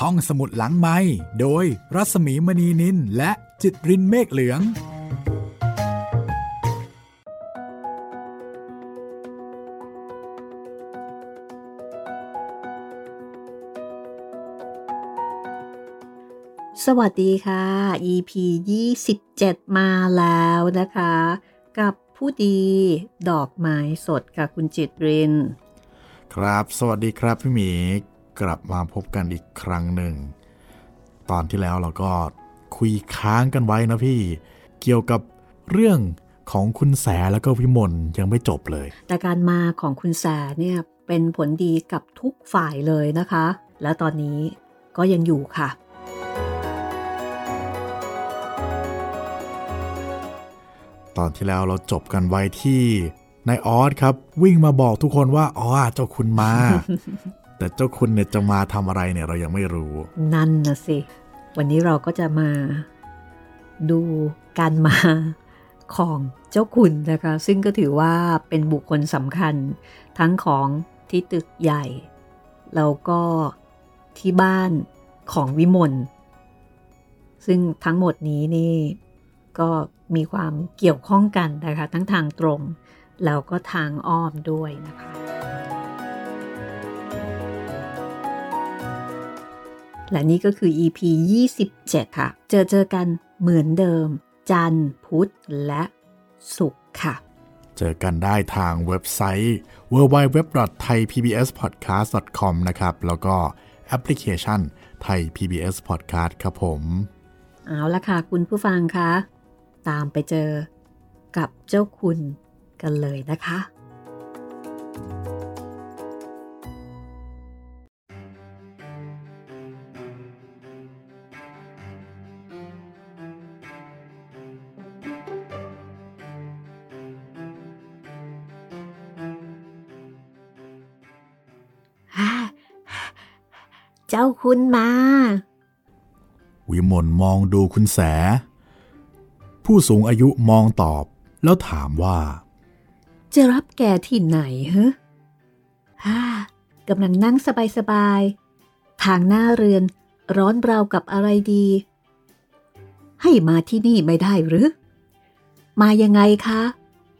ห้องสมุดหลังไม้โดยรัสมีมณีนินและจิตรินเมฆเหลือง สวัสดีค่ะ EP 27 มาแล้วนะคะ กับผู้ดีดอกไม้สดกับคุณจิตริน ครับ สวัสดีครับพี่หมี กลับมาพบกันอีกครั้งหนึ่ง ตอนที่แล้วเราก็คุยค้างกันไว้นะพี่ เกี่ยวกับเรื่องของคุณแสแล้วก็วิมลยังไม่จบเลย แต่การมาของคุณแสเนี่ยเป็นผลดีกับทุกฝ่ายเลยนะคะ และตอนนี้ก็ยังอยู่ค่ะ ตอนที่แล้วเราจบกันไว้ที่นายออสครับ วิ่งมาบอกทุกคนว่าอ๋อเจ้าคุณมา แต่เจ้าคุณเนี่ยจะมาทำอะไรเนี่ยเรายังไม่รู้ นั่นนะสิ วันนี้เราก็จะมาดูการมาของเจ้าคุณนะคะ ซึ่งก็ถือว่าเป็นบุคคลสำคัญ ทั้งของที่ตึกใหญ่ แล้วก็ที่บ้านของวิมล ซึ่งทั้งหมดนี้นี่ก็มีความเกี่ยวข้องกันนะคะ ทั้งทางตรง แล้วก็ทางอ้อมด้วยนะคะ และนี่ก็คือ EP 27 ค่ะ เจอเจอกันเหมือนเดิม จันทร์พุธและศุกร์ค่ะ เจอกันได้ทางเว็บไซต์ www.thaipbspodcast.com นะครับ แล้วก็แอปพลิเคชันไทย PBS Podcast ครับผม เอาละค่ะ คุณผู้ฟังคะ ตามไปเจอกับเจ้าคุณกันเลยนะคะ เจ้าคุณมา วิมลมองดูคุณแส ผู้สูงอายุมองตอบแล้วถามว่า จะรับแกที่ไหนฮะฮ่ากำลังนั่งสบายๆ ทางหน้าเรือนร้อนราวกับอะไรดี ให้มาที่นี่ไม่ได้หรือ มายังไงคะ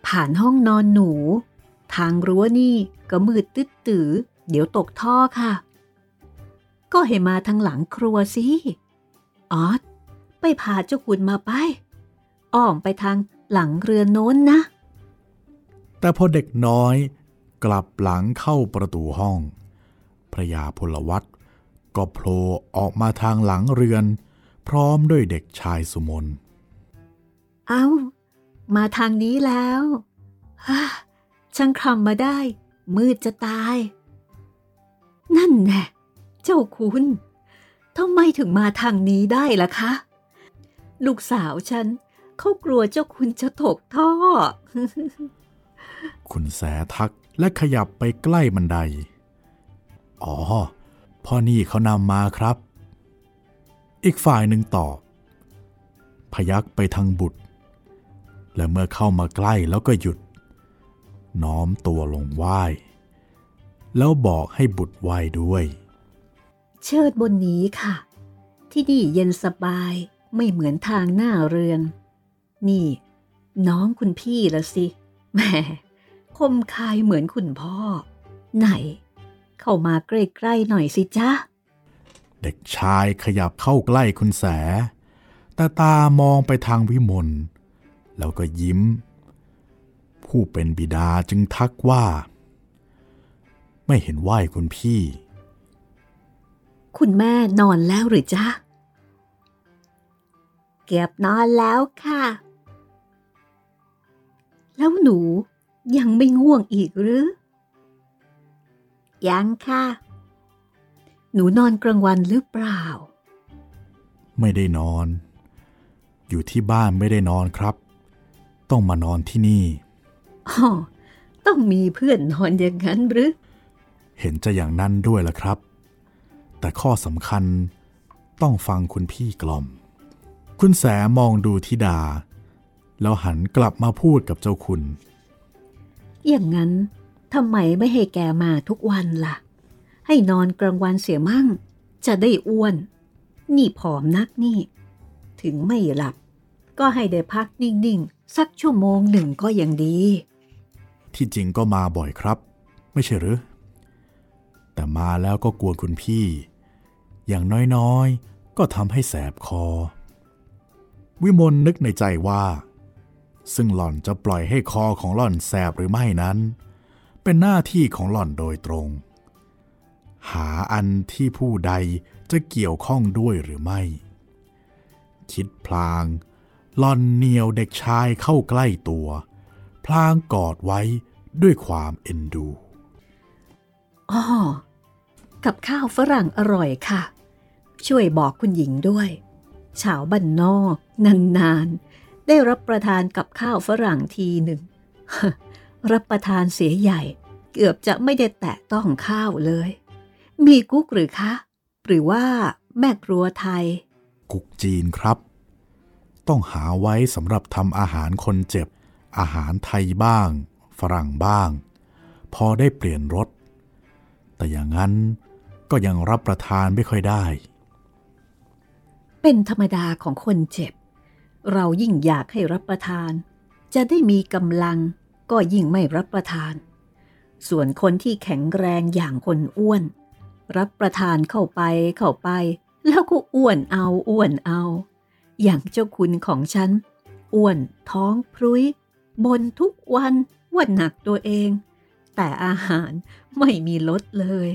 ผ่านห้องนอนหนู ทางรั้วนี่ก็มืดตึ๊ดตือเดี๋ยวตกท่อค่ะ ก็ให้มาทางหลังครัวสิออดไปพาเจ้าคุณมาไป อ้อมไปทางหลังเรือนโน้นนะ แต่พอเด็กน้อยกลับหลังเข้าประตูห้อง พระยาพลวัตก็โผล่ออกมาทางหลังเรือน พร้อมด้วยเด็กชายสุมน เอา้า มาทางนี้แล้วฮ่าช่างคำมาได้ มืดจะตาย นั่นแน่ เจ้าคุณทำไมถึงมาทางนี้ได้ล่ะคะ ลูกสาวฉันเขากลัวเจ้าคุณจะตกท่อ คุณแสทักและขยับไปใกล้บันได อ๋อ พ่อนี่เขานำมาครับ อีกฝ่ายหนึ่งตอบ พยักไปทางบุตร และเมื่อเข้ามาใกล้แล้วก็หยุด น้อมตัวลงไหว้ แล้วบอกให้บุตรไหว้ด้วย เชิดบนนี้ค่ะ ที่นี่เย็นสบายไม่เหมือนทางหน้าเรือน นี่ น้องคุณพี่ละสิแหมคมคายเหมือนคุณพ่อ ไหน เข้ามาใกล้ๆหน่อยสิจ๊ะ เด็กชายขยับเข้าใกล้คุณแส แต่ตามองไปทางวิมลแล้วก็ยิ้ม ผู้เป็นบิดาจึงทักว่า ไม่เห็นไหวคุณพี่ คุณแม่นอนแล้วหรือจ๊ะ เก็บนอนแล้วค่ะ แล้วหนูยังไม่ง่วงอีกหรือ ยังค่ะ หนูนอนกลางวันหรือเปล่า ไม่ได้นอน อยู่ที่บ้านไม่ได้นอนครับ ต้องมานอนที่นี่อ๋อต้องมีเพื่อนนอนอย่างนั้นหรือ เห็นจะอย่างนั้นด้วยล่ะครับ แต่ข้อสำคัญต้องฟังคุณพี่กล่อม คุณแสมองดูธิดา แล้วหันกลับมาพูดกับเจ้าคุณ อย่างนั้นทำไมไม่ให้แกมาทุกวันล่ะ ให้นอนกลางวันเสียมั่ง จะได้อ้วน นี่ผอมนักนี่ ถึงไม่หลับ ก็ให้ได้พักนิ่ง ๆ สักชั่วโมงหนึ่งก็ยังดี ที่จริงก็มาบ่อยครับ ไม่ใช่หรือแต่มาแล้วก็กวนคุณพี่ อย่างน้อยๆ ก็ทำให้แสบคอ วิมลนึกในใจว่า ซึ่งหล่อนจะปล่อยให้คอของหล่อนแสบหรือไม่นั้น เป็นหน้าที่ของหล่อนโดยตรง หาอันที่ผู้ใดจะเกี่ยวข้องด้วยหรือไม่ คิดพลางหล่อนเหนียวเด็กชายเข้าใกล้ตัว พลางกอดไว้ด้วยความเอ็นดูอ้อ กับข้าวฝรั่งอร่อยค่ะ ช่วยบอกคุณหญิงด้วย ชาวบ้านนอกนานๆ ได้รับประทานกับข้าวฝรั่งทีหนึ่ง รับประทานเสียใหญ่ เกือบจะไม่ได้แตะต้องข้าวเลย มีกุ๊กหรือคะ หรือว่าแม่ครัวไทย กุ๊กจีนครับ ต้องหาไว้สำหรับทำอาหารคนเจ็บ อาหารไทยบ้าง ฝรั่งบ้าง พอได้เปลี่ยนรสแต่อย่างนั้น ก็ยังรับประทานไม่ค่อยได้ เป็นธรรมดาของคนเจ็บ เรายิ่งอยากให้รับประทาน จะได้มีกำลังก็ยิ่งไม่รับประทาน ส่วนคนที่แข็งแรงอย่างคนอ้วน รับประทานเข้าไปเข้าไป แล้วก็อ้วนเอาอ้วนเอา อย่างเจ้าคุณของฉัน อ้วนท้องพรุยบนทุกวันว่าหนักตัวเอง แต่อาหารไม่มีลดเลย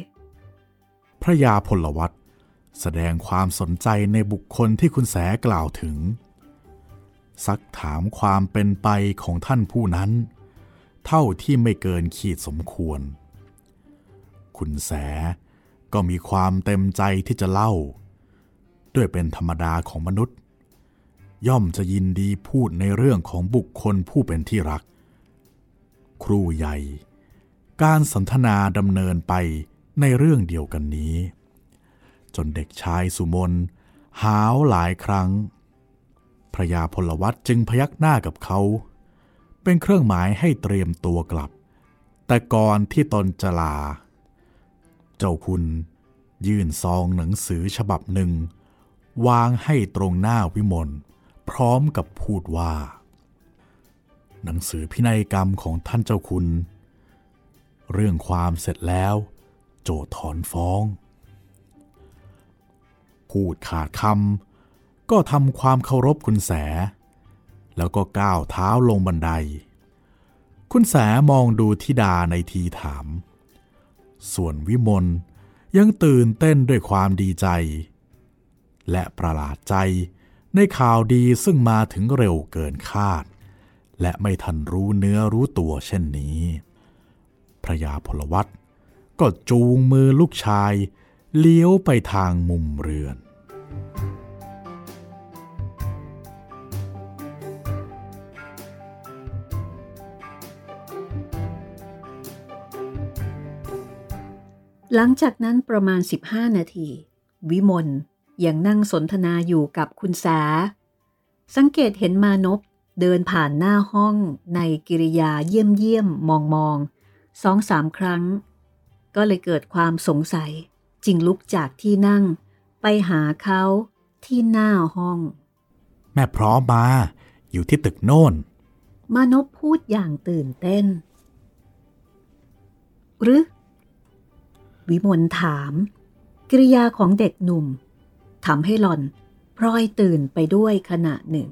พระยาพลวัตแสดงความสนใจในบุคคลที่คุณแสกล่าวถึง ซักถามความเป็นไปของท่านผู้นั้น เท่าที่ไม่เกินขีดสมควร คุณแสก็มีความเต็มใจที่จะเล่า ด้วยเป็นธรรมดาของมนุษย์ ย่อมจะยินดีพูดในเรื่องของบุคคลผู้เป็นที่รัก ครูใหญ่ การสนทนาดำเนินไป ในเรื่องเดียวกันนี้ จนเด็กชายสุมนหาวหลายครั้งพระยาพลวัตจึงพยักหน้ากับเขา เป็นเครื่องหมายให้เตรียมตัวกลับ แต่ก่อนที่ตนจะลา เจ้าคุณยื่นซองหนังสือฉบับหนึ่ง วางให้ตรงหน้าวิมลพร้อมกับพูดว่า หนังสือพินัยกรรมของท่านเจ้าคุณ เรื่องความเสร็จแล้ว โจทถอนฟ้อง พูดขาดคำก็ทำความเคารพคุณแส แล้วก็ก้าวเท้าลงบันได คุณแสมองดูธิดาในทีถาม ส่วนวิมลยังตื่นเต้นด้วยความดีใจ และประหลาดใจในข่าวดีซึ่งมาถึงเร็วเกินคาด และไม่ทันรู้เนื้อรู้ตัวเช่นนี้ พระยาพลวัต ก็จูงมือลูกชาย เลี้ยวไปทางมุมเรือน หลังจากนั้นประมาณ 15 นาที วิมลยังนั่งสนทนาอยู่กับคุณสาสังเกตเห็นมานพเดินผ่านหน้าห้องในกิริยาเยี่ยมเยี่ยมมองมองสองสามครั้ง ก็เลยเกิดความสงสัยจึงลุกจากที่นั่ง ไปหาเขาที่หน้าห้อง แม่พร้อมมา อยู่ที่ตึกโน่น มานพพูดอย่างตื่นเต้น หรือ วิมลถาม กริยาของเด็กหนุ่มทำให้หล่อนพลอยตื่นไปด้วยขณะหนึ่ง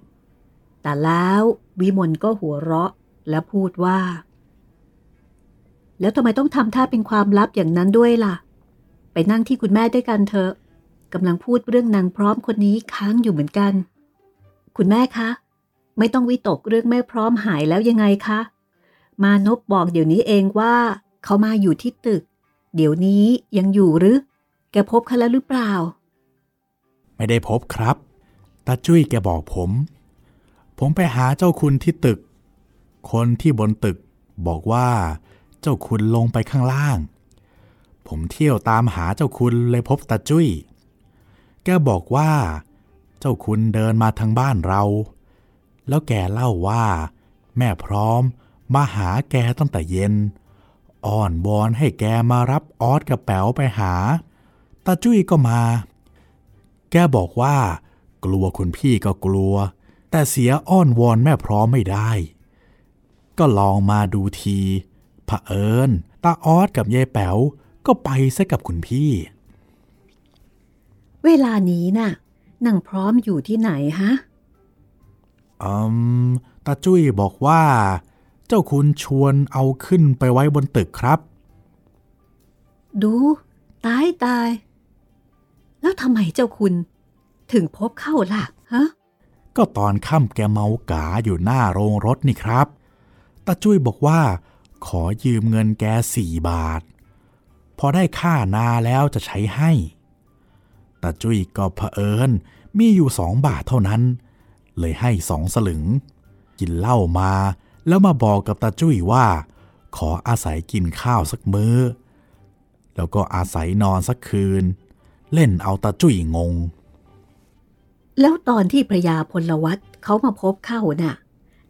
แต่แล้ววิมลก็หัวเราะและพูดว่า แล้วทำไมต้องทำท่าเป็นความลับอย่างนั้นด้วยล่ะ ไปนั่งที่คุณแม่ด้วยกันเถอะกำลังพูดเรื่องนางพร้อมคนนี้ค้างอยู่เหมือนกัน คุณแม่คะ ไม่ต้องวิตกเรื่องแม่พร้อมหายแล้วยังไงคะ มานพบอกเดี๋ยวนี้เองว่า เขามาอยู่ที่ตึก เดี๋ยวนี้ยังอยู่หรือ แกพบเขาแล้วหรือเปล่า ไม่ได้พบครับตาจุ้ยแกบอกผม ผมไปหาเจ้าคุณที่ตึก คนที่บนตึกบอกว่า เจ้าคุณลงไปข้างล่าง ผมเที่ยวตามหาเจ้าคุณเลยพบตาจุ้ย แกบอกว่า เจ้าคุณเดินมาทางบ้านเรา แล้วแกเล่าว่า แม่พร้อมมาหาแกตั้งแต่เย็น อ้อนบอนให้แกมารับออสกับแป๋วไปหาตาจุ้ยก็มา แกบอกว่า กลัวคุณพี่ก็กลัว แต่เสียอ้อนวอนแม่พร้อมไม่ได้ ก็ลองมาดูที เผอิญตาออดกับยายแป๋วก็ไปซะกับคุณพี่ เวลานี้น่ะนางพร้อมอยู่ที่ไหนฮะอืมตาจุ้ยบอกว่า เจ้าคุณชวนเอาขึ้นไปไว้บนตึกครับ ดู ตายตาย แล้วทำไมเจ้าคุณ ถึงพบเข้าล่ะฮะก็ตอนค่ำแกเมากาอยู่หน้าโรงรถนี่ครับตาจุ้ยบอกว่า ขอยืมเงินแกสี่บาท พอได้ค่านาแล้วจะใช้ให้ตาจุ้ยก็เผอิญมีอยู่สองบาทเท่านั้น เลยให้สองสลึง กินเหล้ามาแล้วมาบอกกับตาจุ้ยว่า ขออาศัยกินข้าวสักมื้อ แล้วก็อาศัยนอนสักคืน เล่นเอาตาจุ้ยงง แล้วตอนที่พระยาพลวัตเขามาพบเข้าน่ะ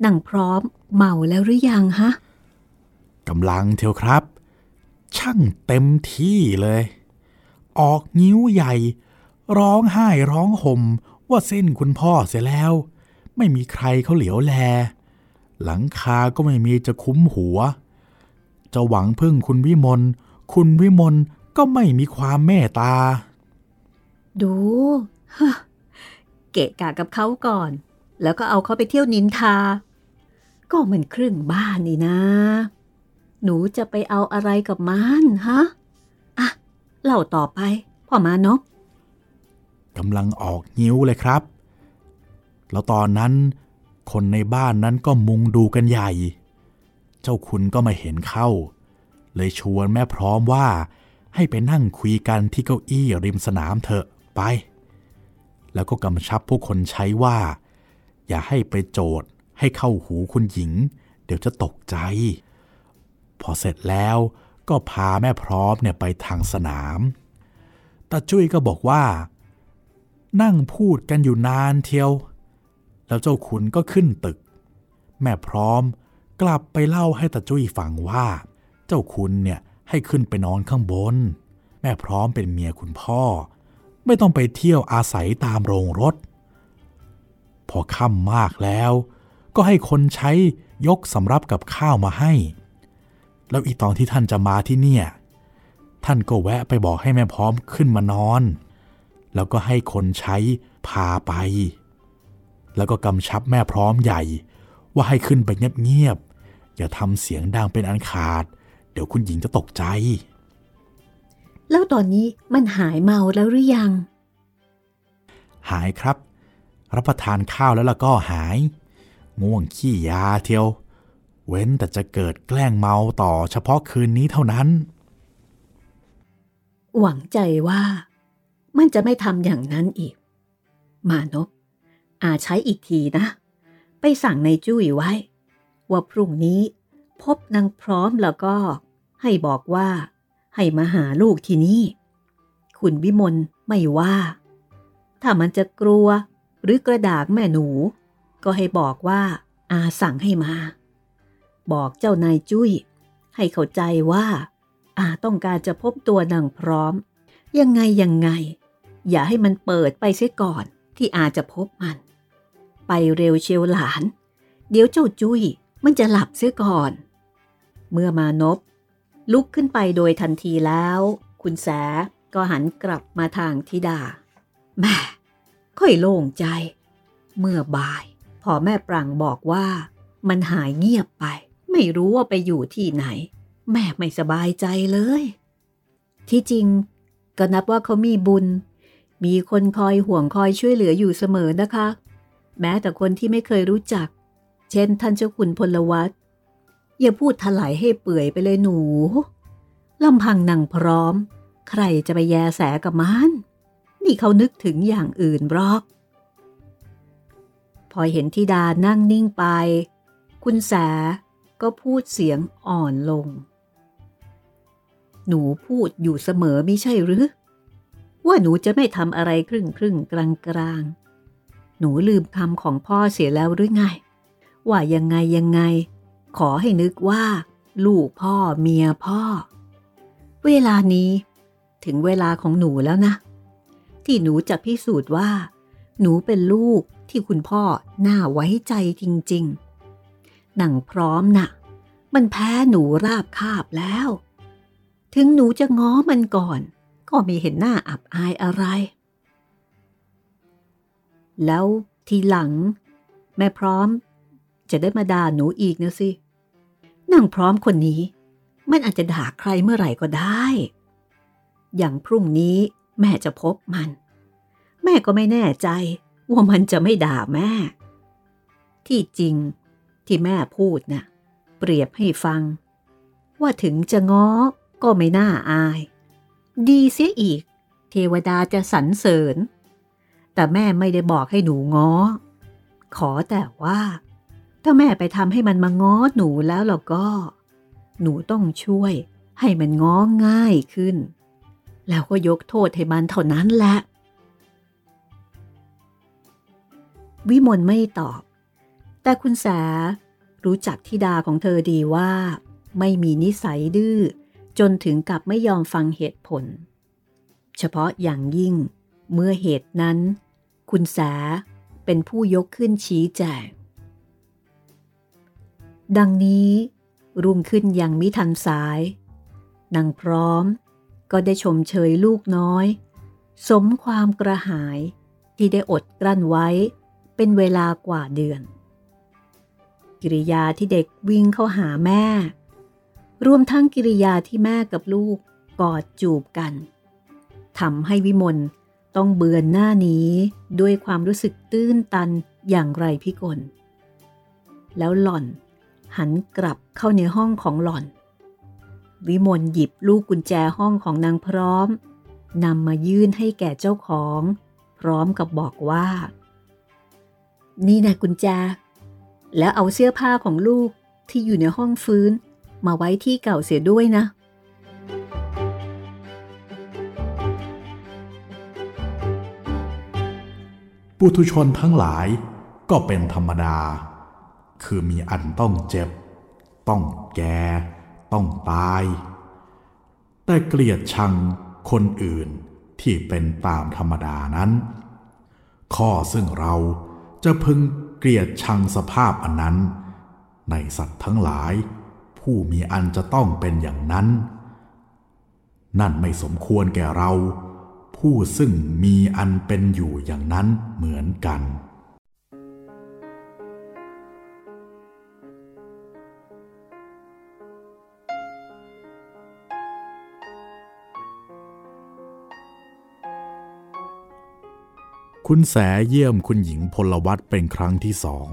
นางพร้อมเมาแล้วหรือยังฮะ กำลังเทียวครับ ช่างเต็มที่เลย ออกนิ้วใหญ่ ร้องไห้ร้องห่มว่าเส้นคุณพ่อเสียแล้ว ไม่มีใครเขาเหลียวแล หลังคาก็ไม่มีจะคุ้มหัว จะหวังพึ่งคุณวิมลคุณวิมลก็ไม่มีความเมตตา ดูเกะกะกับเขาก่อน แล้วก็เอาเขาไปเที่ยวนินทา ก็มันครึ่งบ้านนี่นะ หนูจะไปเอาอะไรกับมันฮะอะเล่าต่อไปพ่อมานพกำลังออกนิ้วเลยครับ แล้วตอนนั้น คนในบ้านนั้นก็มุงดูกันใหญ่ เจ้าคุณก็มาเห็นเข้า เลยชวนแม่พร้อมว่า ให้ไปนั่งคุยกันที่เก้าอี้ริมสนามเถอะไป แล้วก็กำชับผู้คนใช้ว่า อย่าให้ไปโจทย์ให้เข้าหูคุณหญิง เดี๋ยวจะตกใจ พอเสร็จแล้วก็พาแม่พร้อมเนี่ยไปทางสนามตาจุ้ยก็บอกว่า นั่งพูดกันอยู่นานเทียว แล้วเจ้าขุนก็ขึ้นตึก แม่พร้อมกลับไปเล่าให้ตาจุ้ยฟังว่า เจ้าคุณเนี่ยให้ขึ้นไปนอนข้างบน แม่พร้อมเป็นเมียคุณพ่อ ไม่ต้องไปเที่ยวอาศัยตามโรงรถ พอค่ำมากแล้ว ก็ให้คนใช้ยกสำรับกับข้าวมาให้ แล้วอีตอนที่ท่านจะมาที่เนี่ย ท่านก็แวะไปบอกให้แม่พร้อมขึ้นมานอน แล้วก็ให้คนใช้พาไป แล้วก็กำชับแม่พร้อมใหญ่ ว่าให้ขึ้นไปเงียบๆ อย่าทำเสียงดังเป็นอันขาด เดี๋ยวคุณหญิงจะตกใจ แล้วตอนนี้มันหายเมาแล้วหรือยัง หายครับ รับประทานข้าวแล้วล่ะก็หาย ง่วงขี้ยาเทียว เว้นแต่จะเกิดแกล้งเมาต่อเฉพาะคืนนี้เท่านั้น หวังใจว่ามันจะไม่ทำอย่างนั้นอีก มานพอาใช้อีกทีนะ ไปสั่งในจุ้ยไว้ ว่าพรุ่งนี้พบนางพร้อมแล้วก็ ให้บอกว่า ให้มาหาลูกที่นี่ คุณวิมลไม่ว่า ถ้ามันจะกลัวหรือกระดากแม่หนู ก็ให้บอกว่าอาสั่งให้มา บอกเจ้านายจุ้ย ให้เข้าใจว่าอาต้องการจะพบตัวนางพร้อม ยังไงยังไง อย่าให้มันเปิดไปเสียก่อนที่อาจะพบมัน ไปเร็วเชียวหลาน เดี๋ยวเจ้าจุ้ยมันจะหลับเสียก่อน เมื่อมานพลุกขึ้นไปโดยทันทีแล้ว คุณแสก็หันกลับมาทางธิดา แม่ค่อยโล่งใจ เมื่อบ่าย พอแม่ปรังบอกว่ามันหายเงียบไป ไม่รู้ว่าไปอยู่ที่ไหน แม่ไม่สบายใจเลย ที่จริง ก็นับว่าเขามีบุญ มีคนคอยห่วงคอยช่วยเหลืออยู่เสมอนะคะ แม้แต่คนที่ไม่เคยรู้จัก เช่นท่านเจ้าคุณพลวัตอย่าพูดถลายให้เปื่อยไปเลยหนูลำพังนางพร้อม ใครจะไปแยแสกับมันนี่เขานึกถึงอย่างอื่นบรอก พอเห็นธิดานั่งนิ่งไป คุณแส ก็พูดเสียงอ่อนลง หนูพูดอยู่เสมอไม่ใช่หรือ ว่าหนูจะไม่ทำอะไรครึ่งครึ่งกลางกลางหนูลืมคำของพ่อเสียแล้วหรือไง ว่ายังไงยังไง ขอให้นึกว่า ลูกพ่อเมียพ่อ เวลานี้ ถึงเวลาของหนูแล้วนะ ที่หนูจะพิสูจน์ว่า หนูเป็นลูกที่คุณพ่อน่าไว้ใจจริง ๆ หนังพร้อมนะ่ะ มันแพ้หนูราบคาบแล้ว ถึงหนูจะง้อมันก่อน ก็ไม่เห็นหน้าอับอายอะไร แล้วทีหลัง แม่พร้อม จะได้มาด่าหนูอีกนะสินางพร้อมคนนี้ มันอาจจะด่าใครเมื่อไหร่ก็ได้ อย่างพรุ่งนี้แม่จะพบมัน แม่ก็ไม่แน่ใจว่ามันจะไม่ด่าแม่ ที่จริง ที่แม่พูดนะ่ะเปรียบให้ฟัง ว่าถึงจะง้อก็ไม่น่าอาย ดีเสียอีก เทวดาจะสรรเสริญ แต่แม่ไม่ได้บอกให้หนูง้อ ขอแต่ว่า ถ้าแม่ไปทำให้มันมาง้อหนูแล้วเราก็ หนูต้องช่วยให้มันง้อง่ายขึ้น แล้วก็ยกโทษให้มันเท่านั้นแหละวิมลไม่ตอบ แต่คุณแสรู้จักทิดาของเธอดีว่า ไม่มีนิสัยดื้อจนถึงกับไม่ยอมฟังเหตุผล เฉพาะอย่างยิ่งเมื่อเหตุนั้น คุณแสเป็นผู้ยกขึ้นชี้แจง ดังนี้รุ่งขึ้นยังมิทันสายนางพร้อมก็ได้ชมเชยลูกน้อย สมความกระหายที่ได้อดกลั้นไว้เป็นเวลากว่าเดือน กิริยาที่เด็กวิ่งเข้าหาแม่ รวมทั้งกิริยาที่แม่กับลูกกอดจูบกันทำให้วิมลต้องเบือนหน้านี้ด้วยความรู้สึกตื้นตันอย่างไรพิกล แล้วหล่อนหันกลับเข้าในห้องของหล่อน วิมลหยิบลูกกุญแจห้องของนางพร้อมนำมายื่นให้แก่เจ้าของ พร้อมกับบอกว่า นี่นะกุญแจ แล้วเอาเสื้อผ้าของลูกที่อยู่ในห้องฟื้น มาไว้ที่เก่าเสียด้วยนะ ปุถุชนทั้งหลายก็เป็นธรรมดา คือมีอันต้องเจ็บ ต้องแก่ ต้องตาย แต่เกลียดชังคนอื่นที่เป็นตามธรรมดานั้น ข้อซึ่งเราจะพึง เกลียดชังสภาพอันนั้น ในสัตว์ทั้งหลาย ผู้มีอันจะต้องเป็นอย่างนั้น นั่นไม่สมควรแก่เรา ผู้ซึ่งมีอันเป็นอยู่อย่างนั้นเหมือนกัน คุณแสเยี่ยมคุณหญิงพลวัตเป็นครั้งที่สอง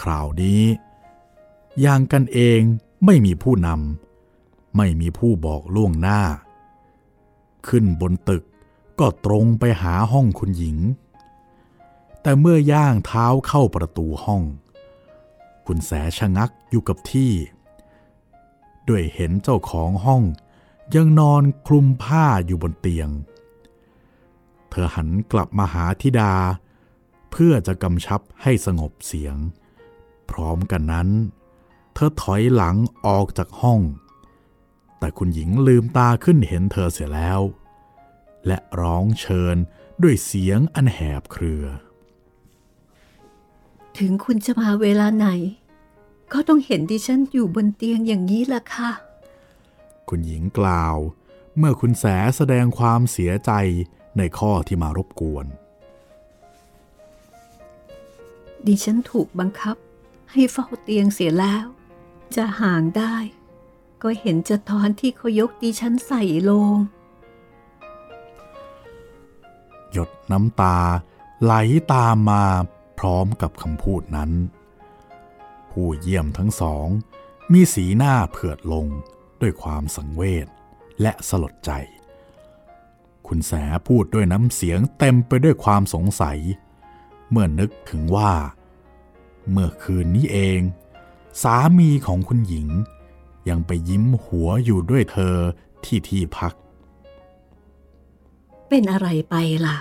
คราวนี้อย่างกันเองไม่มีผู้นำไม่มีผู้บอกล่วงหน้า ขึ้นบนตึกก็ตรงไปหาห้องคุณหญิง แต่เมื่อย่างเท้าเข้าประตูห้อง คุณแสชะงักอยู่กับที่ ด้วยเห็นเจ้าของห้องยังนอนคลุมผ้าอยู่บนเตียง อหันกลับมาหาธิดา เพื่อจะกำชับให้สงบเสียง พร้อมกันนั้น เธอถอยหลังออกจากห้อง แต่คุณหญิงลืมตาขึ้นเห็นเธอเสียแล้ว และร้องเชิญด้วยเสียงอันแหบเครือ ถึงคุณจะมาเวลาไหน ก็ต้องเห็นดิฉันอยู่บนเตียงอย่างนี้ล่ะค่ะ คุณหญิงกล่าว เมื่อคุณแสแสดงความเสียใจ ในข้อที่มารบกวน ดิฉันถูกบังคับให้เฝ้าเตียงเสียแล้ว จะห่างได้ ก็เห็นจะตอนที่เขายกดิฉันใส่โลง หยดน้ำตาไหลตามมาพร้อมกับคำพูดนั้น ผู้เยี่ยมทั้งสอง มีสีหน้าเผือดลงด้วยความสังเวชและสลดใจ คุณแสพูดด้วยน้ำเสียงเต็มไปด้วยความสงสัย เมื่อนึกถึงว่า เมื่อคืนนี้เอง สามีของคุณหญิง ยังไปยิ้มหัวอยู่ด้วยเธอที่ที่พัก เป็นอะไรไปล่ะ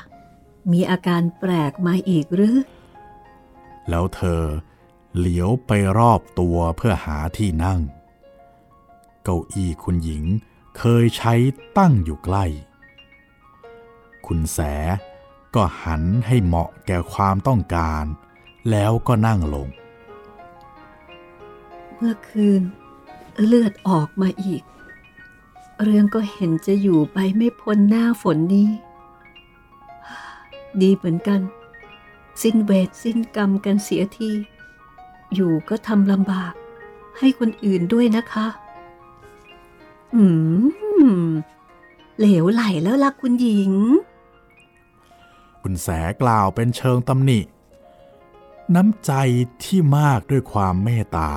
มีอาการแปลกมาอีกหรือ แล้วเธอเหลียวไปรอบตัวเพื่อหาที่นั่ง เก้าอี้คุณหญิงเคยใช้ตั้งอยู่ใกล้ คุณแส ก็หันให้เหมาะแก่ความต้องการ แล้วก็นั่งลง เมื่อคืน เลือดออกมาอีก เรื่องก็เห็นจะอยู่ไปไม่พ้นหน้าฝนนี้ ดีเหมือนกัน สิ้นเวทสิ้นกรรมกันเสียทีอยู่ก็ทำลำบาก ให้คนอื่นด้วยนะคะ อืม เหลวไหลแล้วล่ะคุณหญิง คุณแสกล่าวเป็นเชิงตำหนิ น้ำใจที่มากด้วยความเมตตา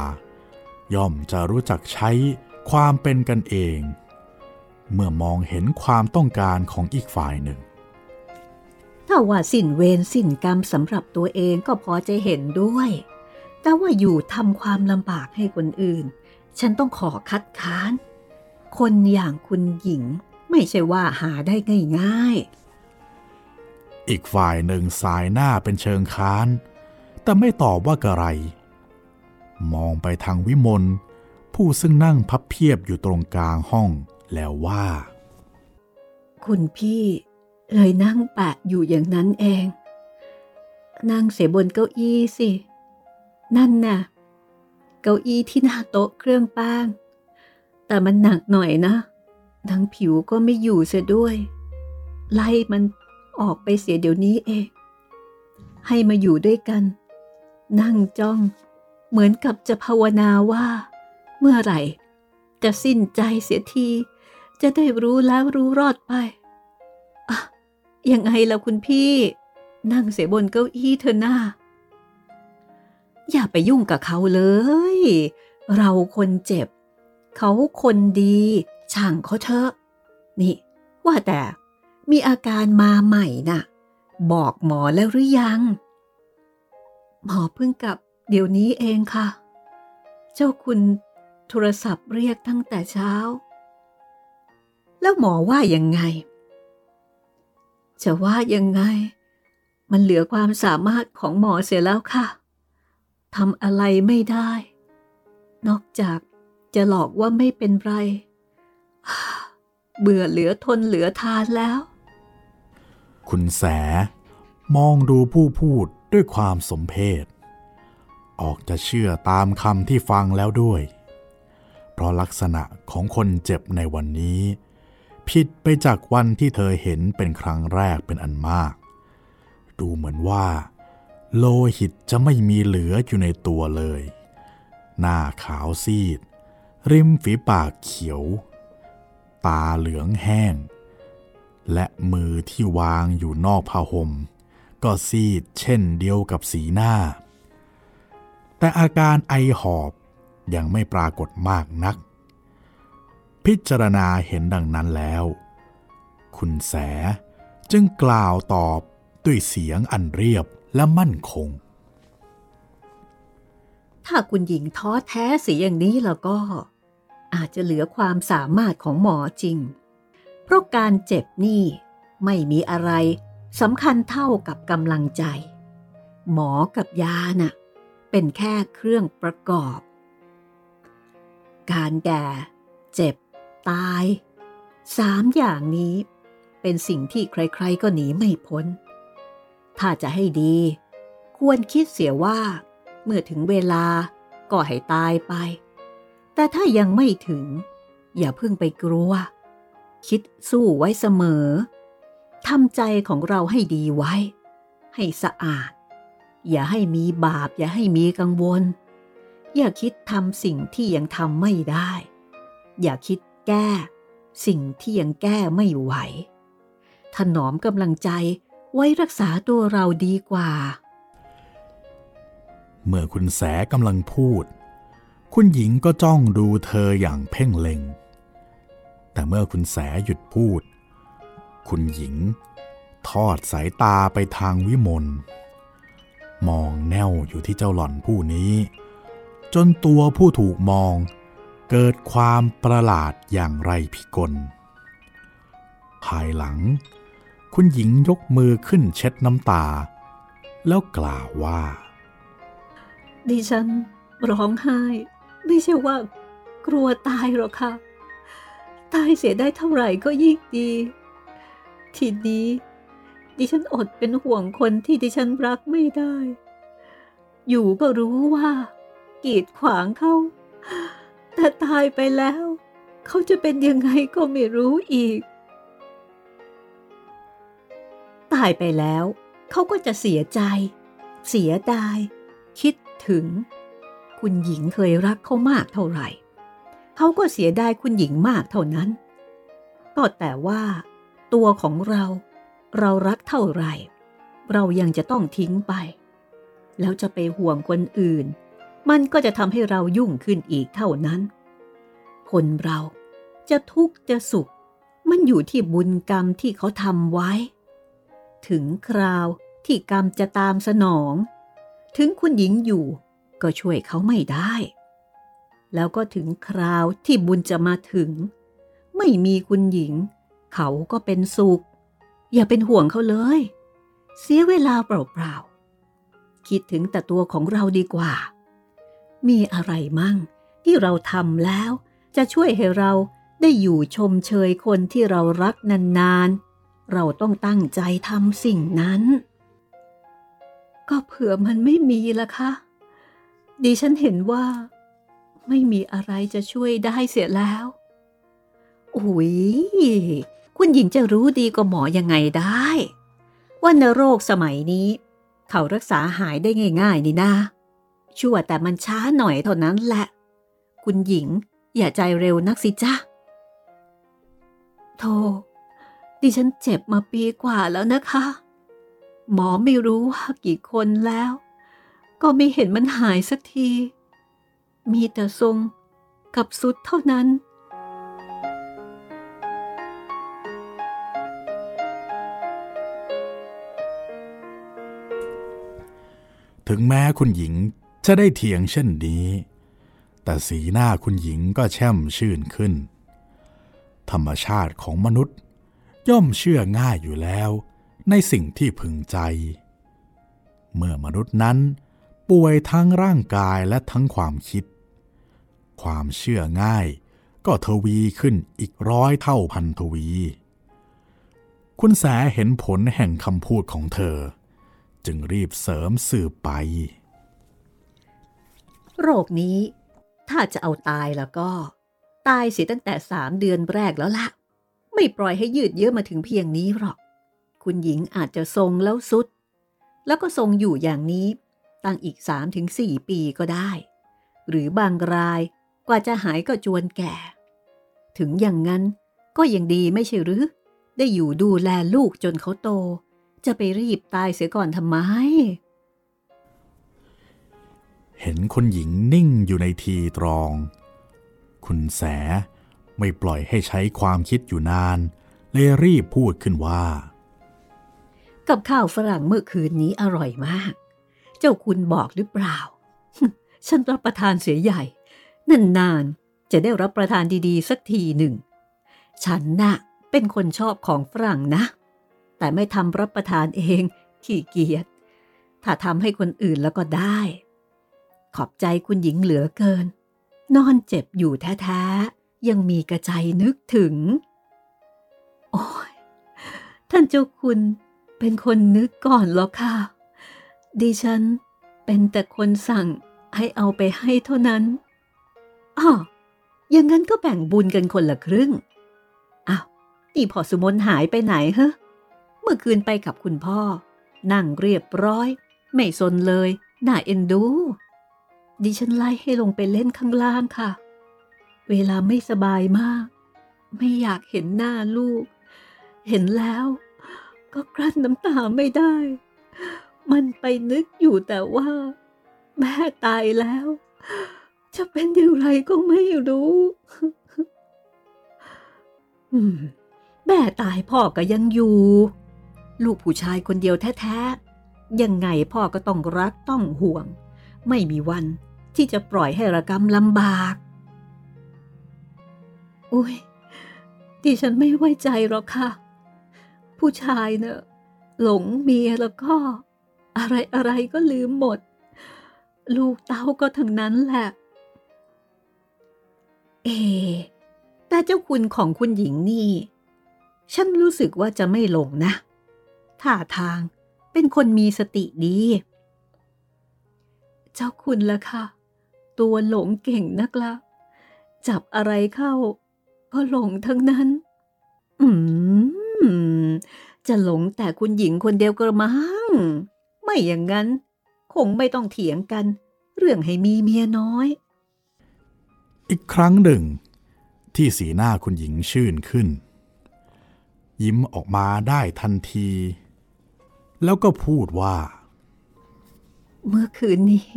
ย่อมจะรู้จักใช้ความเป็นกันเอง เมื่อมองเห็นความต้องการของอีกฝ่ายหนึ่ง ถ้าว่าสิ้นเวรสิ้นกรรมสำหรับตัวเองก็พอจะเห็นด้วย แต่ว่าอยู่ทำความลำบากให้คนอื่น ฉันต้องขอคัดค้าน คนอย่างคุณหญิงไม่ใช่ว่าหาได้ง่าย อีกฝ่ายหนึ่งสายหน้าเป็นเชิงค้าน แต่ไม่ตอบว่ากระไร มองไปทางวิมลผู้ซึ่งนั่งพับเพียบอยู่ตรงกลางห้องแล้วว่า คุณพี่เลยนั่งแปะอยู่อย่างนั้นเอง นั่งเสียบนเก้าอี้สิ นั่นน่ะ เก้าอี้ที่หน้าโต๊ะเครื่องแป้งแต่มันหนักหน่อยนะทั้งผิวก็ไม่อยู่เสียด้วย ไล่มัน ออกไปเสียเดี๋ยวนี้เอง ให้มาอยู่ด้วยกัน นั่งจ้อง เหมือนกับจะภาวนาว่า เมื่อไหร่ จะสิ้นใจเสียที จะได้รู้แล้วรู้รอดไปอะยังไงล่ะคุณพี่ นั่งเสียบนเก้าอี้เธอหน้า อย่าไปยุ่งกับเขาเลย เราคนเจ็บ เขาคนดี ช่างเขาเถอะ นี่ ว่าแต่ มีอาการมาใหม่น่ะ บอกหมอแล้วหรือยัง หมอเพิ่งกลับเดี๋ยวนี้เองค่ะ เจ้าคุณโทรศัพท์เรียกตั้งแต่เช้า แล้วหมอว่ายังไง จะว่ายังไง มันเหลือความสามารถของหมอเสียแล้วค่ะทำอะไรไม่ได้ นอกจากจะหลอกว่าไม่เป็นไร เบื่อเหลือทนเหลือทานแล้ว คุณแส มองดูผู้พูดด้วยความสมเพชออกจะเชื่อตามคำที่ฟังแล้วด้วย เพราะลักษณะของคนเจ็บในวันนี้ ผิดไปจากวันที่เธอเห็นเป็นครั้งแรกเป็นอันมาก ดูเหมือนว่า โลหิตจะไม่มีเหลืออยู่ในตัวเลย หน้าขาวซีด ริมฝีปากเขียว ตาเหลืองแห้ง และมือที่วางอยู่นอกผ้าห่มก็ซีดเช่นเดียวกับสีหน้า แต่อาการไอหอบยังไม่ปรากฏมากนัก พิจารณาเห็นดังนั้นแล้ว คุณแสจึงกล่าวตอบด้วยเสียงอันเรียบและมั่นคง ถ้าคุณหญิงท้อแท้เสียอย่างนี้แล้วก็ อาจจะเหลือความสามารถของหมอจริง ราะการเจ็บนี่ไม่มีอะไรสำคัญเท่ากับกำลังใจ หมอกับยาน่ะเป็นแค่เครื่องประกอบ การแก่ เจ็บ ตายสามอย่างนี้เป็นสิ่งที่ใครๆก็หนีไม่พ้น ถ้าจะให้ดี ควรคิดเสียว่า เมื่อถึงเวลาก็ให้ตายไป แต่ถ้ายังไม่ถึง อย่าเพิ่งไปกลัว คิดสู้ไว้เสมอทำใจของเราให้ดีไว้ ให้สะอาด อย่าให้มีบาป อย่าให้มีกังวล อย่าคิดทำสิ่งที่ยังทำไม่ได้ อย่าคิดแก้ สิ่งที่ยังแก้ไม่ไหว ถนอมกำลังใจไว้รักษาตัวเราดีกว่า เมื่อคุณแสกำลังพูด คุณหญิงก็จ้องดูเธออย่างเพ่งเล็ง แต่เมื่อคุณแสหยุดพูด คุณหญิง ทอดสายตาไปทางวิมลมองแนวอยู่ที่เจ้าหล่อนผู้นี้ จนตัวผู้ถูกมอง เกิดความประหลาดอย่างไรพิกล ภายหลัง คุณหญิงยกมือขึ้นเช็ดน้ำตา แล้วกล่าวว่า ดิฉันร้องไห้ ไม่ใช่ว่ากลัวตายหรอกค่ะ ตายเสียได้เท่าไหร่ก็ยิ่งดี ทีนี้ ดิฉันอดเป็นห่วงคนที่ดิฉันรักไม่ได้ อยู่ก็รู้ว่า กีดขวางเขา แต่ตายไปแล้ว เขาจะเป็นยังไงก็ไม่รู้อีก ตายไปแล้ว เขาก็จะเสียใจ เสียดาย คิดถึง คุณหญิงเคยรักเขามากเท่าไหร่ เขาก็เสียดายคุณหญิงมากเท่านั้น ก็แต่ว่า ตัวของเราเรารักเท่าไหร่ เรายังจะต้องทิ้งไป แล้วจะไปห่วงคนอื่น มันก็จะทำให้เรายุ่งขึ้นอีกเท่านั้น คนเราจะทุกข์จะสุข มันอยู่ที่บุญกรรมที่เขาทำไว้ ถึงคราวที่กรรมจะตามสนอง ถึงคุณหญิงอยู่ก็ช่วยเขาไม่ได้ แล้วก็ถึงคราวที่บุญจะมาถึง ไม่มีคุณหญิง เขาก็เป็นสุข อย่าเป็นห่วงเขาเลย เสียเวลาเปล่าๆ คิดถึงแต่ตัวของเราดีกว่า มีอะไรมั่งที่เราทำแล้ว จะช่วยให้เราได้อยู่ชมเชยคนที่เรารักนานๆ เราต้องตั้งใจทำสิ่งนั้น ก็เผื่อมันไม่มีละคะดิฉันเห็นว่า ไม่มีอะไรจะช่วยได้เสียแล้วอุ้ยคุณหญิงจะรู้ดีกว่าหมอยังไงได้ ว่านโรคสมัยนี้ เขารักษาหายได้ง่าย ๆ นี่นาชั่วแต่มันช้าหน่อยเท่านั้นแหละ คุณหญิงอย่าใจเร็วนักสิจ้ะโธ่ดิฉันเจ็บมาปีกว่าแล้วนะคะ หมอไม่รู้ว่ากี่คนแล้ว ก็ไม่เห็นมันหายสักที มีแต่ทรงกับสุดเท่านั้น ถึงแม้คุณหญิงจะได้เถียงเช่นนี้ แต่สีหน้าคุณหญิงก็แช่มชื่นขึ้น ธรรมชาติของมนุษย์ย่อมเชื่อง่ายอยู่แล้วในสิ่งที่พึงใจ เมื่อมนุษย์นั้นป่วยทั้งร่างกายและทั้งความคิด ความเชื่อง่าย ก็ทวีขึ้นอีกร้อยเท่าพันทวี คุณแสเห็นผลแห่งคำพูดของเธอ จึงรีบเสริมสืบไป โรคนี้ถ้าจะเอาตายแล้วก็ ตายเสียตั้งแต่สามเดือนแรกแล้วละไม่ปล่อยให้ยืดเยื้อมาถึงเพียงนี้หรอก คุณหญิงอาจจะทรงแล้วสุด แล้วก็ทรงอยู่อย่างนี้ตั้งอีกสามถึงสี่ปีก็ได้ หรือบางราย ว่าจะหายก็จวนแก่ ถึงอย่างนั้นก็ยังดีไม่ใช่หรือ ได้อยู่ดูแลลูกจนเขาโต จะไปรีบตายเสียก่อนทำไม เห็นคุณหญิงนิ่งอยู่ในทีตรอง คุณแสไม่ปล่อยให้ใช้ความคิดอยู่นาน เลยรีบพูดขึ้นว่า กับข้าวฝรั่งเมื่อคืนนี้อร่อยมาก เจ้าคุณบอกหรือเปล่า ฉันรับประทานเสียใหญ่ นานๆ จะได้รับประทานดีๆ สักทีหนึ่ง ฉันน่ะเป็นคนชอบของฝรั่งนะ แต่ไม่ทำรับประทานเอง ขี้เกียจ ถ้าทำให้คนอื่นแล้วก็ได้ ขอบใจคุณหญิงเหลือเกิน นอนเจ็บอยู่แท้ๆ ยังมีกระใจนึกถึง โอ้ย ท่านเจ้าคุณเป็นคนนึกก่อนหรอค่ะ ดิฉันเป็นแต่คนสั่งให้เอาไปให้เท่านั้น อ้ออย่างนั้นก็แบ่งบุญกันคนละครึ่งอ้าวนี่พอสุมนหายไปไหนฮะ เมื่อคืนไปกับคุณพ่อ นั่งเรียบร้อย ไม่สนเลย น่าเอ็นดู ดิฉันไล่ให้ลงไปเล่นข้างล่างค่ะ เวลาไม่สบายมาก ไม่อยากเห็นหน้าลูก เห็นแล้ว ก็กลั้นน้ำตาไม่ได้ มันไปนึกอยู่แต่ว่า แม่ตายแล้ว จะเป็นอย่างไรก็ไม่รู้ อืม แม่ตายพ่อก็ยังอยู่ ลูกผู้ชายคนเดียวแท้ๆ ยังไงพ่อก็ต้องรักต้องห่วง ไม่มีวันที่จะปล่อยให้ระกำลำบาก อุ้ยดิฉันไม่ไว้ใจหรอกค่ะ ผู้ชายเนะ่ะหลงเมียแล้วก็ อะไรอะไรก็ลืมหมด ลูกเต้าก็ทั้งนั้นแหละ เอ แต่เจ้าคุณของคุณหญิงนี่ ฉันรู้สึกว่าจะไม่หลงนะ ท่าทางเป็นคนมีสติดี เจ้าคุณละค่ะ ตัวหลงเก่งนักละ จับอะไรเข้า ก็หลงทั้งนั้น อืม จะหลงแต่คุณหญิงคนเดียวกระมัง ไม่อย่างนั้น คงไม่ต้องเถียงกัน เรื่องให้มีเมียน้อย อีกครั้งหนึ่ง ที่สีหน้าคุณหญิงชื่นขึ้น ยิ้มออกมาได้ทันที แล้วก็พูดว่า เมื่อคืนนี้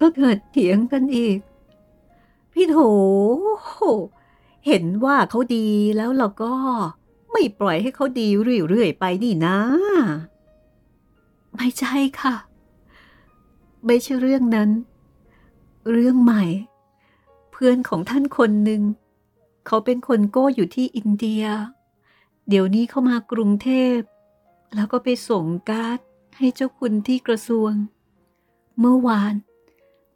ก็เกิดเถียงกันอีก พี่โถเห็นว่าเขาดีแล้วเราก็ไม่ปล่อยให้เขาดีเรื่อยๆไปนี่นะ ไม่ใช่ค่ะ ไม่ใช่เรื่องนั้น เรื่องใหม่ พื่อนของท่านคนหนึ่ง เขาเป็นคนโก้อยู่ที่อินเดีย เดี๋ยวนี้เขามากรุงเทพ แล้วก็ไปส่งการ์ดให้เจ้าคุณที่กระทรวง เมื่อวาน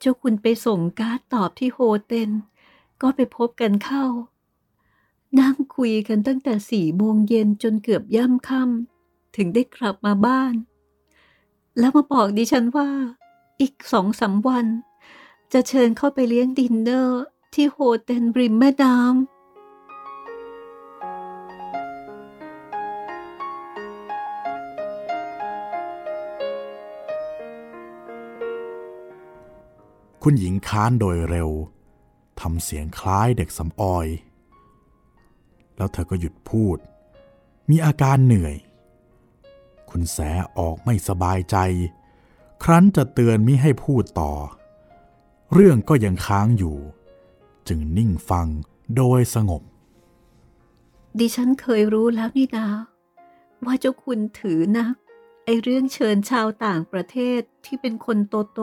เจ้าคุณไปส่งการ์ดตอบที่โฮเทลก็ไปพบกันเข้า นั่งคุยกันตั้งแต่สี่โมงเย็นจนเกือบย่ำค่ำถึงได้กลับมาบ้าน แล้วมาบอกดิฉันว่า อีกสองสามวัน จะเชิญเข้าไปเลี้ยงดินเนอร์ ที่โฮเทลริมแม่น้ำคุณหญิงค้านโดยเร็วทำเสียงคล้ายเด็กสำออย แล้วเธอก็หยุดพูด มีอาการเหนื่อย คุณแสออกไม่สบายใจ ครั้นจะเตือนมิให้พูดต่อ เรื่องก็ยังค้างอยู่ จึงนิ่งฟังโดยสงบ ดิฉันเคยรู้แล้วนี่นา ว่าเจ้าคุณถือนักไอเรื่องเชิญชาวต่างประเทศที่เป็นคนโตโต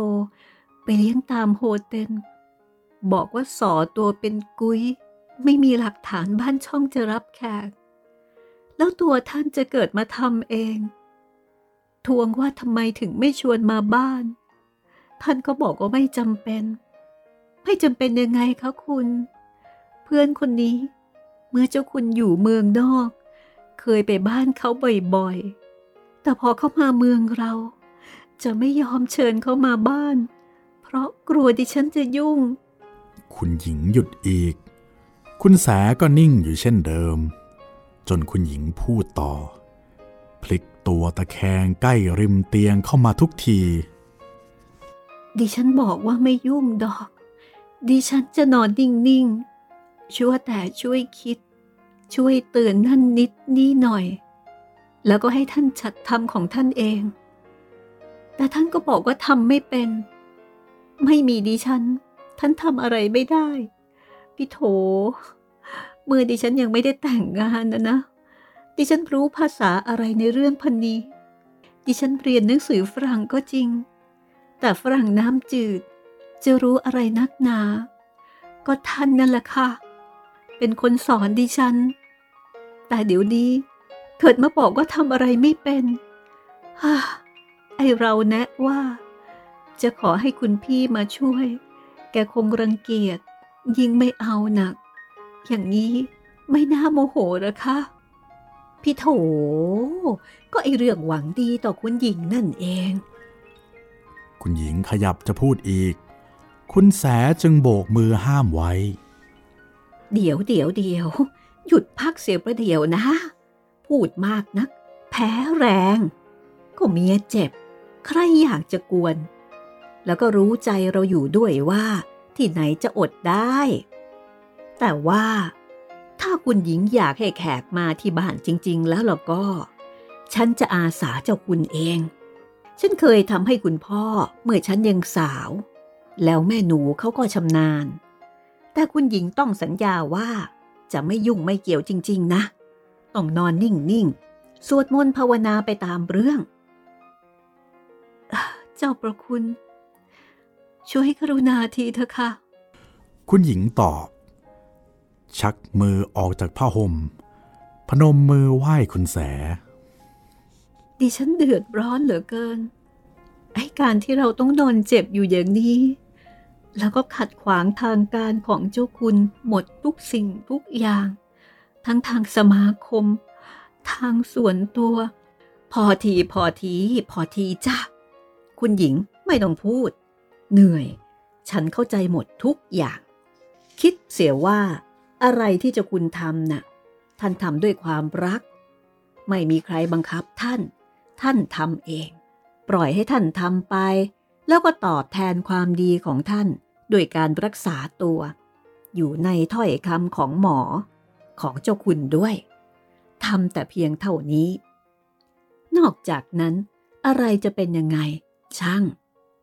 ไปเลี้ยงตามโฮเทลบอกว่าสอตัวเป็นกุ้ย ไม่มีหลักฐานบ้านช่องจะรับแขก แล้วตัวท่านจะเกิดมาทำเอง ทวงว่าทำไมถึงไม่ชวนมาบ้าน ท่านก็บอกว่าไม่จำเป็น ไม่จำเป็นยังไงคะคุณ เพื่อนคนนี้ เมื่อเจ้าคุณอยู่เมืองนอก เคยไปบ้านเขาบ่อยๆ แต่พอเขามาเมืองเรา จะไม่ยอมเชิญเขามาบ้าน เพราะกลัวดิฉันจะยุ่ง คุณหญิงหยุดอีก คุณแสก็นิ่งอยู่เช่นเดิม จนคุณหญิงพูดต่อ พลิกตัวตะแคงใกล้ริมเตียงเข้ามาทุกทีดิฉันบอกว่าไม่ยุ่งดอก ดิฉันจะนอนนิ่งๆ ชั่วแต่ช่วยคิด ช่วยเตือนนั่นนิดนี่หน่อย แล้วก็ให้ท่านจัดทำของท่านเอง แต่ท่านก็บอกว่าทำไม่เป็น ไม่มีดิฉัน ท่านทำอะไรไม่ได้ พี่โถ เมื่อดิฉันยังไม่ได้แต่งงานนะนะ ดิฉันรู้ภาษาอะไรในเรื่องพันนี้ ดิฉันเรียนหนังสือฝรั่งก็จริง แต่ฝรั่งน้ำจืด จะรู้อะไรนักหนา ก็ท่านนั่นแหละค่ะ เป็นคนสอนดิฉัน แต่เดี๋ยวนี้เกิดมาบอกว่าทำอะไรไม่เป็นฮ่าไอเราแนะว่า จะขอให้คุณพี่มาช่วย แกคงรังเกียจ ยิ่งไม่เอาหนัก อย่างนี้ไม่น่าโมโหหรอคะพี่โถ ก็ไอเรื่องหวังดีต่อคุณหญิงนั่นเอง คุณหญิงขยับจะพูดอีก คุณแสจึงโบกมือห้ามไว้ เดี๋ยวเดี๋ยวเดี๋ยว หยุดพักเสียประเดี๋ยวนะ พูดมากนัก แพ้แรง ก็เมียเจ็บ ใครอยากจะกวน แล้วก็รู้ใจเราอยู่ด้วยว่า ที่ไหนจะอดได้ แต่ว่า ถ้าคุณหญิงอยากให้แขกมาที่บ้านจริง ๆ แล้วเราก็ ฉันจะอาสาเจ้าคุณเอง ฉันเคยทำให้คุณพ่อเมื่อฉันยังสาว แล้วแม่หนูเขาก็ชำนาญ แต่คุณหญิงต้องสัญญาว่าจะไม่ยุ่งไม่เกี่ยวจริง ๆ นะ ต้องนอนนิ่ง ๆ สวดมนต์ภาวนาไปตามเรื่องอะเจ้าประคุณ ช่วยกรุณาทีเถอะค่ะ คุณหญิงตอบ ชักมือออกจากผ้าห่ม พนมมือไหว้คุณแส ดิฉันเดือดร้อนเหลือเกินไอ้การที่เราต้องนอนเจ็บอยู่อย่างนี้ แล้วก็ขัดขวางทางการของเจ้าคุณหมดทุกสิ่งทุกอย่าง ทั้งทางสมาคม ทางส่วนตัว พอทีพอที พอทีจ้ะคุณหญิงไม่ต้องพูด เหนื่อย ฉันเข้าใจหมดทุกอย่าง คิดเสียว่าอะไรที่เจ้าคุณทำนะ่ะ ท่านทำด้วยความรัก ไม่มีใครบังคับท่าน ท่านทำเอง ปล่อยให้ท่านทำไป แล้วก็ตอบแทนความดีของท่านโดยการรักษาตัว อยู่ในถ้อยคำของหมอของเจ้าคุณด้วยทำแต่เพียงเท่านี้ นอกจากนั้น อะไรจะเป็นยังไง ช่าง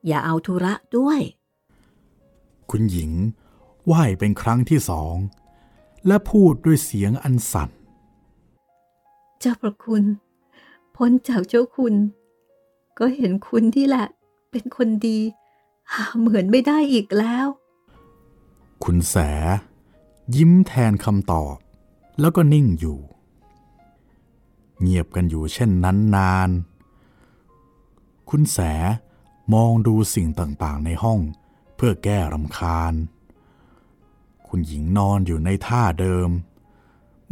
อย่าเอาธุระด้วย คุณหญิงไหว้เป็นครั้งที่สอง และพูดด้วยเสียงอันสั่น เจ้าประคุณ พ้นจากเจ้าคุณ ก็เห็นคุณที่แหละ เป็นคนดีหาเหมือนไม่ได้อีกแล้ว คุณแส ยิ้มแทนคำตอบ แล้วก็นิ่งอยู่ เงียบกันอยู่เช่นนั้นนาน คุณแสมองดูสิ่งต่างๆในห้องเพื่อแก้รำคาญ คุณหญิงนอนอยู่ในท่าเดิม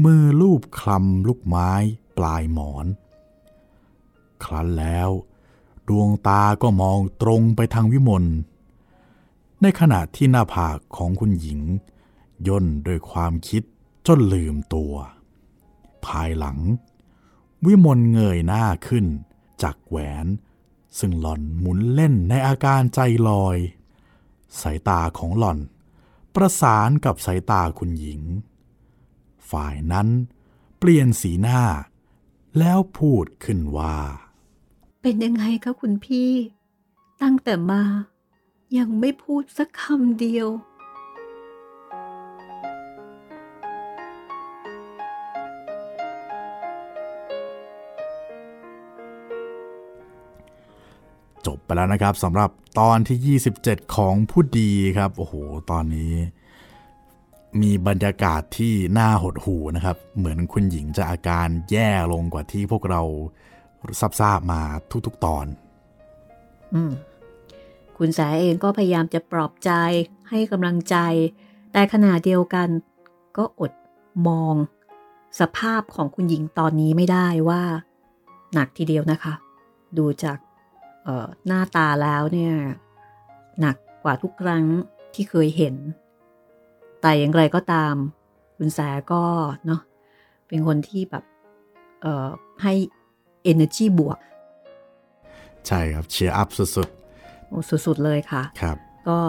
มือลูบคลำลูกไม้ปลายหมอน ครั้นแล้ว ดวงตาก็มองตรงไปทางวิมล ในขณะที่หน้าผากของคุณหญิง ย่นด้วยความคิดจนลืมตัว ภายหลัง วิมลเงยหน้าขึ้นจากแหวน ซึ่งหล่อนหมุนเล่นในอาการใจลอย สายตาของหล่อน ประสานกับสายตาคุณหญิง ฝ่ายนั้นเปลี่ยนสีหน้า แล้วพูดขึ้นว่า เป็นยังไงคะคุณพี่ ตั้งแต่มายังไม่พูดสักคำเดียว จบไปแล้วนะครับสำหรับตอนที่ 27 ของผู้ดีครับ โอ้โห ตอนนี้ มีบรรยากาศที่น่าหดหูนะครับ เหมือนคุณหญิงจะอาการแย่ลงกว่าที่พวกเรา ทราบๆมาทุกๆตอน อืมคุณแสเองก็พยายามจะปลอบใจให้กำลังใจ แต่ขณะเดียวกันก็อดมอง สภาพของคุณหญิงตอนนี้ไม่ได้ว่า หนักทีเดียวนะคะ ดูจากหน้าตาแล้วเนี่ย หนักกว่าทุกครั้งที่เคยเห็น แต่อย่างไรก็ตาม คุณแสก็เนาะเป็นคนที่แบบให้ energy บวก ใช่ครับเชียร์อัพสุดโอ้สุดๆเลยค่ะๆครับก็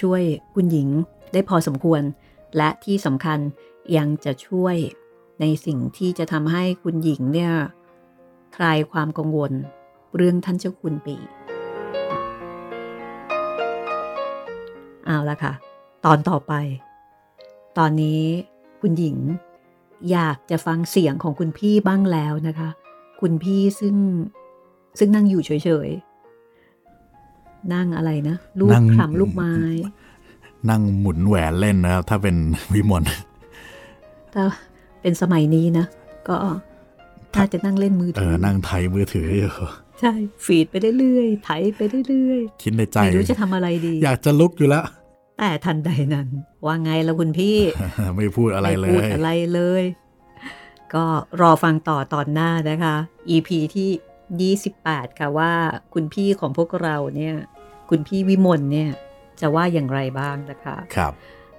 ช่วยคุณหญิงได้พอสมควร และที่สำคัญยังจะช่วยในสิ่งที่จะทำให้คุณหญิงเนี่ยคลายความกังวล เรื่องท่านเจ้าคุณปีเอาละค่ะ ตอนต่อไป ตอนนี้คุณหญิงอยากจะฟังเสียงของคุณพี่บ้างแล้วนะคะ คุณพี่ซึ่งซึ่งนั่งอยู่เฉยๆ นั่งอะไรนะ ลูกนั่งคลำลูกไม้ นั่งหมุนแหวนเล่นนะครับถ้าเป็นวิมลถ้าเป็นสมัยนี้นะ ก็น่าจะนั่งเล่นมือเอถือ นั่งไทยมือถืออยู่ใช่ ฟีดไปเรื่อยๆไถไปเรื่อยคิดในๆใจไม่รู้จะทำอะไรดี อยากจะลุกอยู่แล้ว แต่ทันใดนั้น ว่าไงละคุณพี่ ไม่พูดอะไรเลม่พูดยอะไรเลย ก็รอฟังต่อตอนหน้านะคะ EP ที่ 28 ค่ะว่าคุณพี่ของพวกเราเนี่ย คุณพี่วิมลเนี่ย จะว่าอย่างไรบ้างนะคะครับ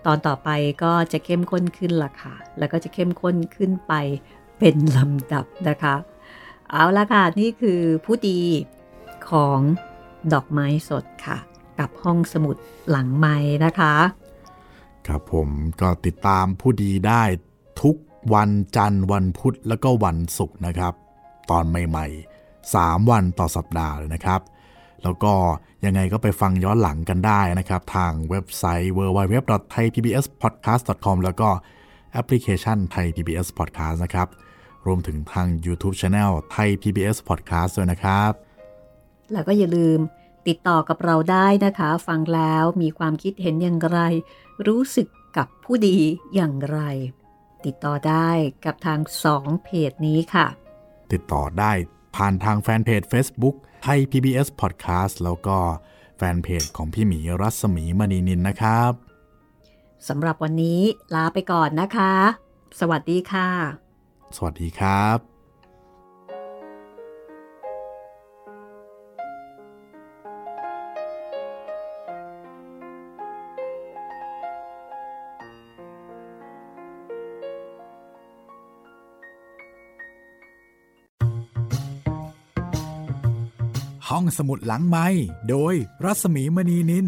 ตอนต่อไปก็จะเข้มข้นขึ้นละค่ะ แล้วก็จะเข้มข้นขึ้นไปเป็นลำดับนะคะ เอาละค่ะ นี่คือผู้ดีของดอกไม้สดค่ะ กับห้องสมุดหลังไม้นะคะ ครับผมก็ติดตามผู้ดีได้ทุก วันจันทร์วันพุธแล้วก็วันศุกร์นะครับ ตอนใหม่ๆ 3 วันต่อสัปดาห์เลยนะครับ แล้วก็ยังไงก็ไปฟังย้อนหลังกันได้นะครับ ทางเว็บไซต์ www.thaipbspodcast.com แล้วก็แอปพลิเคชัน Thai PBS Podcast นะครับ รวมถึงทาง YouTube Channel Thai PBS Podcast ด้วยนะครับ แล้วก็อย่าลืมติดต่อกับเราได้นะคะ ฟังแล้วมีความคิดเห็นอย่างไร รู้สึกกับผู้ดีอย่างไร ติดต่อได้กับทางสองเพจนี้ค่ะ ติดต่อได้ผ่านทางแฟนเพจ Facebook ไทย PBS Podcast แล้วก็แฟนเพจของพี่หมีรัศมีมณีนินนะครับสำหรับวันนี้ลาไปก่อนนะคะ สวัสดีค่ะ สวัสดีครับ องสมุดหลังไม้โดยรัศมีมณีนิน